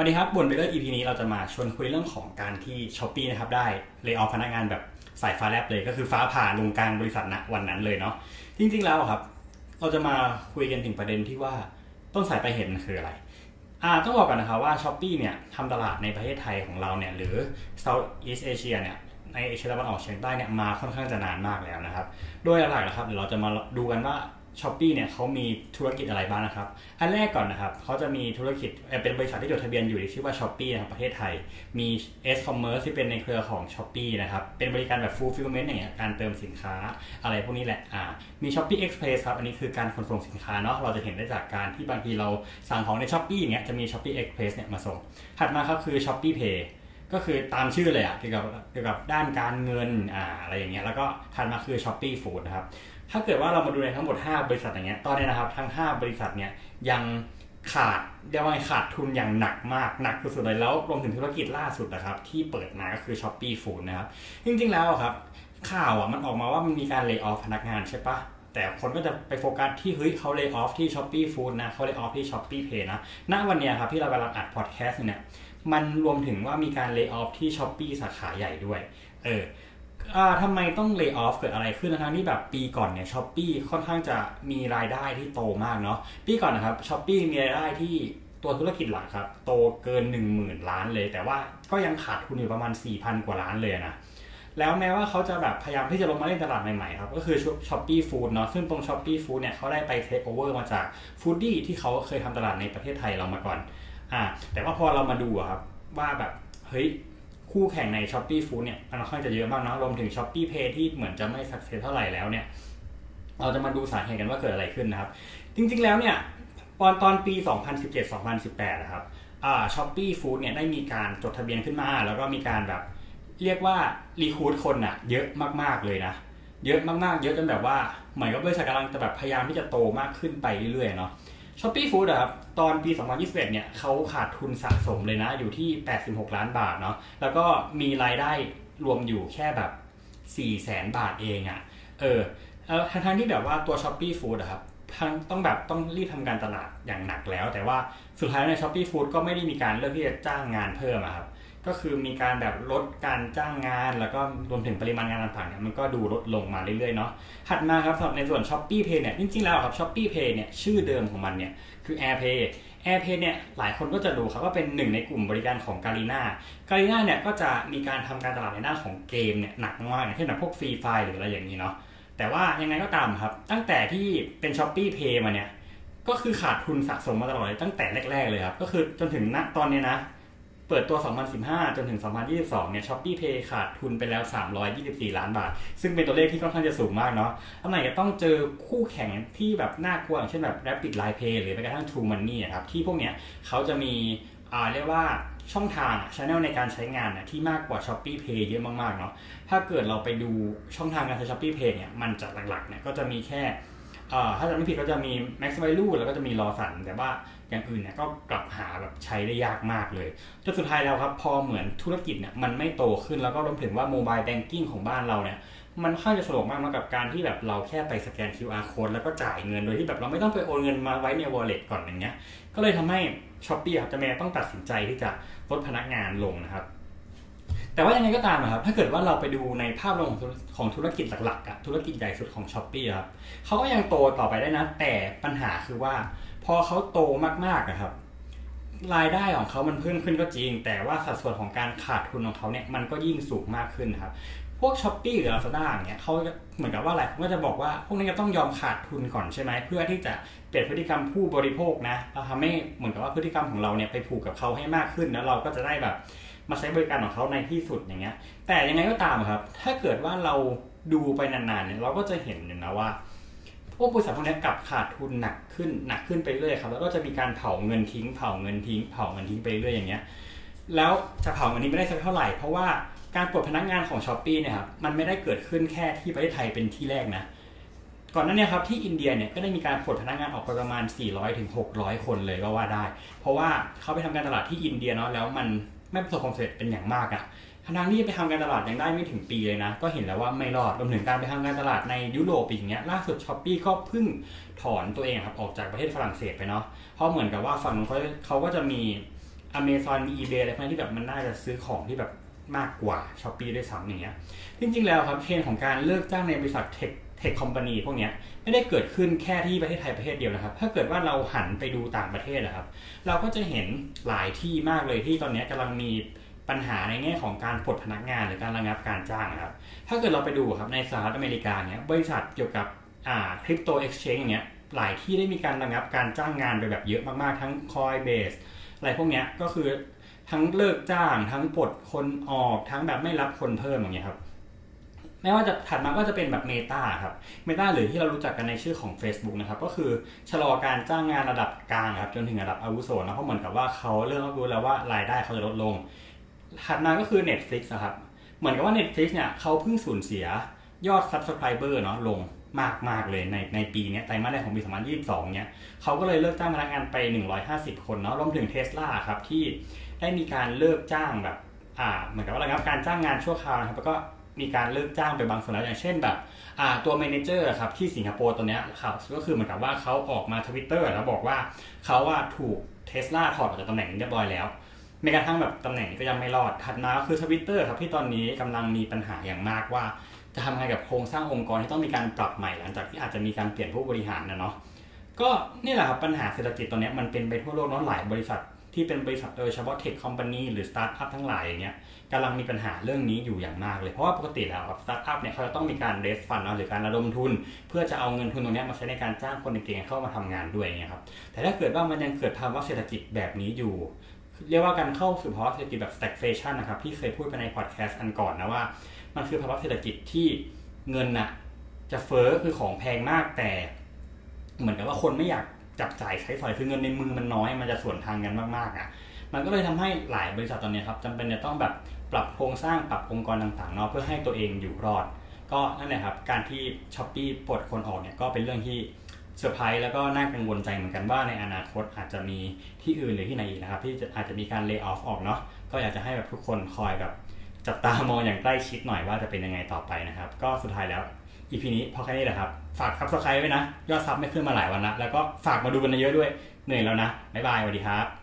วันนี้ครับบ่นไปเรื่อย EP นี้เราจะมาชวนคุยเรื่องของการที่ Shopee นะครับได้ lay off พนักงานแบบสายฟ้าแลบเลย ก็คือฟ้าผ่าลงกลางบริษัทณวันนั้นเลยเนาะจริงๆแล้วครับ เราจะมาคุยกันถึงประเด็นที่ว่าต้นสายปลายเหตุมันคืออะไรอ่าต้องบอกกันนะครับว่า Shopee เนี่ยทำตลาดในประเทศไทยของเราเนี่ยหรือ Southeast Asia เนี่ยในเอเชียตะวันออกเฉียงใต้เนี่ยมาค่อนข้างจะนานมากแล้วนะครับ โดยหลักๆนะครับเดี๋ยวเราจะมาดูกันว่า Shopee เนี่ยเขามีธุรกิจอะไรบ้างนะครับ อันแรกก่อนนะครับเขาจะมีธุรกิจเป็นบริษัทที่จดทะเบียนอยู่ในชื่อว่า Shopee นะครับประเทศไทย มี S Commerce ที่เป็นในเครือของ Shopee นะครับ เป็นบริการแบบ fulfillment อย่างเงี้ยการเติมสินค้าอะไรพวกนี้แหละอ่ามี Shopee Express ครับ อันนี้คือการขนส่งสินค้าเนาะเราจะเห็นได้จากการที่บางทีเราสั่งของใน Shopee อย่างเงี้ยจะมี Shopee Express เนี่ยมาส่ง ถัดมาครับคือ Shopee Pay ก็คือตามชื่อเลยอะเกี่ยวกับเกี่ยวกับด้านการเงินอ่าอะไรอย่างเงี้ยแล้วก็ถัดมาคือ Shopee Food นะครับ ถ้าเกิดว่าเรามาดูในทั้งหมด 5 บริษัทอย่างเงี้ยตอนนี้นะครับทั้ง 5 บริษัทเนี่ยยังขาดเรียกว่าไงขาดทุนอย่างหนักมากหนักสุดๆเลยแล้วรวมถึงธุรกิจล่าสุดนะครับ ที่เปิดมาก็คือ Shopee Food นะครับ จริงๆแล้วครับ ข่าวอะมันออกมาว่ามันมีการเลิกออฟพนักงานใช่ปะแต่คนก็จะไปโฟกัสที่เฮ้ยเขาเลิกออฟที่ Shopee Food นะเขาเลิกออฟที่ Shopee Pay นะณวันเนี้ยครับที่เรากำลังอัดพอดแคสต์เนี่ยมันรวมถึงว่ามีการเลิกออฟที่ Shopee สาขาใหญ่ด้วยเออ ทำไมต้อง lay off เกิดอะไรขึ้นทั้งที่แบบปีก่อนเนี่ย Shopee ค่อนข้างจะมีรายได้ที่โตมากเนาะปีก่อนนะครับ Shopee มีรายได้ที่ตัวธุรกิจหลักครับ โตเกิน 1 0,000 ล้านเลย แต่ว่าก็ยังขาดทุนอยู่ประมาณ 4,000 กว่าล้านเลยนะแล้วแม้ว่าเขาจะแบบพยายามที่จะลงมาเล่นตลาดใหม่ๆครับ ก็คือ ShopeeFood เนาะซึ่งตรง ShopeeFood เนี่ยเขาได้ไปเทคโอเวอร์มาจาก Foody ที่เขาเคยทำตลาดในประเทศไทยเรามาก่อนอ่าแต่ว่าพอเรามาดูครับว่าแบบเฮ้ย คู่แข่งใน s h อ p e e Food เนี่ยมันค่อนข้างจะเยอะมากนะรวมถึง s h อ p e e Pay ที่เหมือนจะไม่สักเซสเท่าไหร่แล้วเนี่ยเราจะมาดูสาเหตุกันว่าเกิดอะไรขึ้นนะครับ จริงๆแล้วเนี่ยตอนตอนปี 2017-2018นะครับอ่า Shopee Food เนี่ยได้มีการจดทะเบียนขึ้นมา แล้วก็มีการแบบเรียกว่ารีคูดคนอะเยอะมากๆเลยนะ เยอะมากๆ เยอะจนแบบว่าเหมือนกับบริษัทกำลังจะแบบพยายามที่จะโตมากขึ้นไปเรื่อยๆเนาะ ช้อปปี้ฟู้ดครับตอนปี 2021 เนี่ยเขาขาดทุนสะสมเลยนะอยู่ที่ 86 ล้านบาทเนาะแล้วก็มีรายได้รวมอยู่แค่แบบ 4 แสนบาทเองอะ่ะเออทั้งทั้งที่แบบว่าตัว s h อ p e e Food อะครับทั้งต้องแบบต้องรีบทำการตลาดอย่างหนักแล้ว แต่ว่าสุดท้ายใน s h อ p e e Food ก็ไม่ได้มีการเลือกที่จะจ้างงานเพิ่มอะครับ ก็คือมีการแบบลดการจ้างงาน แล้วก็รวมถึงปริมาณงานต่างๆเนี่ยมันก็ดูลดลงมาเรื่อยๆเนาะถัดมาครับสำหรับในส่วน Shopee Pay เนี่ยจริงๆแล้วครับ Shopee Pay เนี่ยชื่อเดิมของมันเนี่ยคือ AirPay AirPay เนี่ยหลายคนก็จะรู้ครับว่าเป็นหนึ่งในกลุ่มบริการของ Garena Garena เนี่ยก็จะมีการทำการตลาดในด้านของเกมเนี่ยหนักมากอย่างเช่นแบบพวกฟรีไฟหรืออะไรอย่างนี้เนาะแต่ว่ายังไงก็ตามครับ ตั้งแต่ที่เป็น Shopee Pay มาเนี่ยก็คือขาดทุนสะสมมาตลอดตั้งแต่แรก ๆเลยครับก็คือจนถึงณตอนนี้นะ เปิดตัว 2015 จนถึง 2022 เนี่ย Shopee Pay ขาดทุนไปแล้ว 324 ล้านบาท ซึ่งเป็นตัวเลขที่ค่อนข้างจะสูงมากเนาะทำไมจะต้องเจอคู่แข่งที่แบบน่ากลัวอย่างเช่นแบบ Rapid Line Pay หรือแม้กระทั่ง True Money อะครับ ที่พวกเนี้ยเขาจะมีอ่าเรียกว่าช่องทางช anel ในการใช้งานน่ะที่มากกว่า Shopee Pay เยอะมากๆเนาะถ้าเกิดเราไปดูช่องทางการใช้ Shopee Pay เนี่ยมันจะหลักๆเนี่ยก็จะมีแค่ ถ้าจะไม่ผิดก็จะมี Max Value แล้วก็จะมี r อสัน แต่ว่าอย่างอื่นเนี่ยก็กลับหาแบบใช้ได้ยากมากเลยจนสุดท้ายแล้วครับ พอเหมือนธุรกิจเนี่ยมันไม่โตขึ้นแล้วก็รวมถึงว่า mobile banking ของบ้านเราเนี่ยมันค่อนข้างจะสะดวกมากเนาะกับการที่แบบเราแค่ไปสแกน QR code แล้วก็จ่ายเงินโดยที่แบบเราไม่ต้องไปโอนเงินมาไว้ใน wallet ก่อนอย่างเงี้ย ก็เลยทำให้ Shopee ครับจะแม่ต้องตัดสินใจที่จะลดพนักงานลงนะครับ แต่ว่ายังไงก็ตามนะครับ ถ้าเกิดว่าเราไปดูในภาพรวมของธุรของธุรกิจหลักๆอะธุรกิจใหญ่สุดของ Shopee ครับเขาก็ยังโตต่อไปได้นะ แต่ปัญหาคือว่า พอเขาโตมากๆนะครับ รายได้ของเขามันเพิ่มขึ้นก็จริง แต่ว่าสัดส่วนของการขาดทุนของเขาเนี่ยมันก็ยิ่งสูงมากขึ้นนครับ พวกช้อปปี้หรือลาซาด้าอย่างเงี้ยเขาเหมือนกับว่าอะไรก็จะบอกว่าพวกนี้จะต้องยอมขาดทุนก่อนใช่ไหมเพื่อที่จะเปลี่ยนพฤติกรรมผู้บริโภคนะเราทำให้เหมือนกับว่าพฤติกรรมของเราเนี่ยไปผูกกับเขาให้มากขึ้นแล้วเราก็จะได้แบบมาใช้บริการของเขาในที่สุดอย่างเงี้ย แต่ยังไงก็ตามครับ ถ้าเกิดว่าเราดูไปนานๆเนี่ยเราก็จะเห็นอยู่นะว่าพวกบริษัทพวกนี้กลับขาดทุนหนักขึ้นหนักขึ้นไปเรื่อยครับ แล้วก็จะมีการเผาเงินทิ้ง เผาเงินทิ้ง เผาเงินทิ้งไปเรื่อยอย่างเงี้ย แล้วจะเผาเงินนี้ไม่ได้สักเท่าไหร่เพราะว่า การปลดพนักงานของ Shopee เนี่ยครับมันไม่ได้เกิดขึ้นแค่ที่ประเทศไทยเป็นที่แรกนะก่อนหน้านี้ครับที่อินเดียเนี่ยก็ได้มีการปลดพนักงานออกไปประมาณ 400ถึง600 คนเลยก็ว่าได้ เพราะว่าเขาไปทำการตลาดที่อินเดียเนาะแล้วมันไม่ประสบความสำเร็จเป็นอย่างมากอะ่ะทางที่ไปทำการตลาดยังได้ไม่ถึงปีเลยนะ ก็เห็นแล้วว่าไม่รอดรวมถึงการไปทำการตลาดในยุโรปอีกอย่างเงี้ยล่าสุด Shopee ก็เพิ่งถอนตัวเองครับออกจากประเทศฝรั่งเศสไปเนาะเพราะเหมือนกับว่าฝั่งนู้นเขาเขาก็จะมี Amazon มี eBay อะไรพวกนี้ที่แบบมันน่าจะซื้อของที่แบบ มากกว่า s h อ p e e ด้วยซ้ำอย่างเงี้ยจริงๆแล้วครับเทรนของการเลิกจ้างในบริษัทเทคเทคคอมพานีพวกนี้ไม่ได้เกิดขึ้นแค่ที่ประเทศไทยประเทศเดียวนะครับ ถ้าเกิดว่าเราหันไปดูต่างประเทศนะครับ เราก็จะเห็นหลายที่มากเลยที่ตอนนี้กำลังมีปัญหาในแง่ของการปลดพนักงานหรือการระงับการจ้างนะครับ ถ้าเกิดเราไปดูครับในสหรัฐอเมริกาเนี่ยบริษัทเกี่ยวกับอ่าคริปโตเอ็กซ์ชแนงเงี้ยหลายที่ได้มีการระงับการจ้างงานไปแบบเยอะมากๆทั้ง Coinbase อะไรพวกเนี้ยก็คือ ทั้งเลิกจ้าง ทั้งปลดคนออกทั้งแบบไม่รับคนเพิ่มอย่างเงี้ยครับไม่ว่าจะถัดมาก็จะเป็นแบบเมตาครับเมตาหรือที่เรารู้จักกันในชื่อของ Facebook นะครับก็คือชะลอการจ้างงานระดับกลางครับจนถึงระดับอาวุโสนะเพราะเหมือนกับว่าเขาเริ่มรู้แล้วว่ารายได้เขาจะลดลง ถัดมาก็คือ Netflix นะครับเหมือนกับว่า Netflix เนี่ยเขาเพิ่งสูญเสียยอด Subscriber เนาะลงมากมากเลยในในปีนี้ไตรมาสแรกของปี 2022 เนี่ยเขาก็เลยเลิกจ้างพนักงานไป 150 คนเนาะรวมถึงเทสลาครับที่ ได้มีการเลิกจ้างแบบอ่าเหมือนกับว่าระงับการจ้างงานชั่วคราวนะครับแล้วก็มีการเลิกจ้างไปบางส่วนแล้วอย่างเช่นแบบอ่าตัว manager ครับที่สิงคโปร์ตัวเนี้ยครับก็คือเหมือนกับว่าเขาออกมาทวิตเตอร์แล้วบอกว่าเขาว่าถูกเทสลาถอดออกจากตำแหน่งเรียบร้อยแล้วแม้กระทั่งแบบตำแหน่งก็ยังไม่รอดถัดมาก็คือทวิตเตอร์ครับที่ตอนนี้กำลังมีปัญหาอย่างมากว่า จะทำไงกับโครงสร้างองค์กรที่ต้องมีการปรับใหม่หลังจากที่อาจจะมีการเปลี่ยนผู้บริหารนะเนาะก็นี่แหละครับปัญหาเศรษฐกิจตอนนี้มันเป็นไปทั่วโลกเนาะหลายบริษัท ที่เป็นบริษัทโดยเฉพาะ tech company หรือสตาร์ทอัพทั้งหลายอย่างเงี้ยกำลังมีปัญหาเรื่องนี้อยู่อย่างมากเลย เพราะว่าปกติแล้วสตาร์ทอัพเนี่ยเขาจะต้องมีการ raise fund เนาะหรือการระดมทุน เพื่อจะเอาเงินทุนตรงนี้มาใช้ในการจ้างคนเก่งๆเข้ามาทำงานด้วยเงี้ยครับแต่ถ้าเกิดว่ามันยังเกิดภาวะเศรษฐกิจแบบนี้อยู่ เรียกว่าการเข้าสู่ภาวะเศรษฐกิจแบบ stagflation นะครับที่เคยพูดไปในพอดแคสต์อันก่อนนะว่า มันคือภาวะเศรษฐกิจที่เงินน่ะจะเฟ้อคือของแพงมากแต่ เหมือนกับว่าคนไม่อยาก จับจ่ายใช้สอยคือเงินในมือมันน้อยมันจะส่วนทางกันมากๆอะมันก็เลยทำให้หลายบริษัทตอนนี้ครับจำเป็นจะต้องแบบปรับโครงสร้างปรับองค์กรต่างๆเนาะเพื่อให้ตัวเองอยู่รอด ก็นั่นแหละครับการที่ Shopee ปลดคนออกเนี่ยก็เป็นเรื่องที่เซอร์ไพรส์แล้วก็น่ากังวลใจเหมือนกันว่าในอนาคตอาจจะมีที่อื่นหรือที่ไหนอีกนะครับที่อาจจะมีการ lay off ออกเนาะก็อยากจะให้แบบทุกคนคอยแบบจับตามองอย่างใกล้ชิดหน่อยว่าจะเป็นยังไงต่อไปนะครับ ก็สุดท้ายแล้ว EP นี้พอแค่นี้แหละครับ ฝาก subscribe ไว้นะ ยอด sub ไม่ขึ้นมาหลายวันละแล้วก็ฝากมาดูกันเยอะด้วยเหนื่อยแล้วนะบ๊ายบายสวัสดีครับ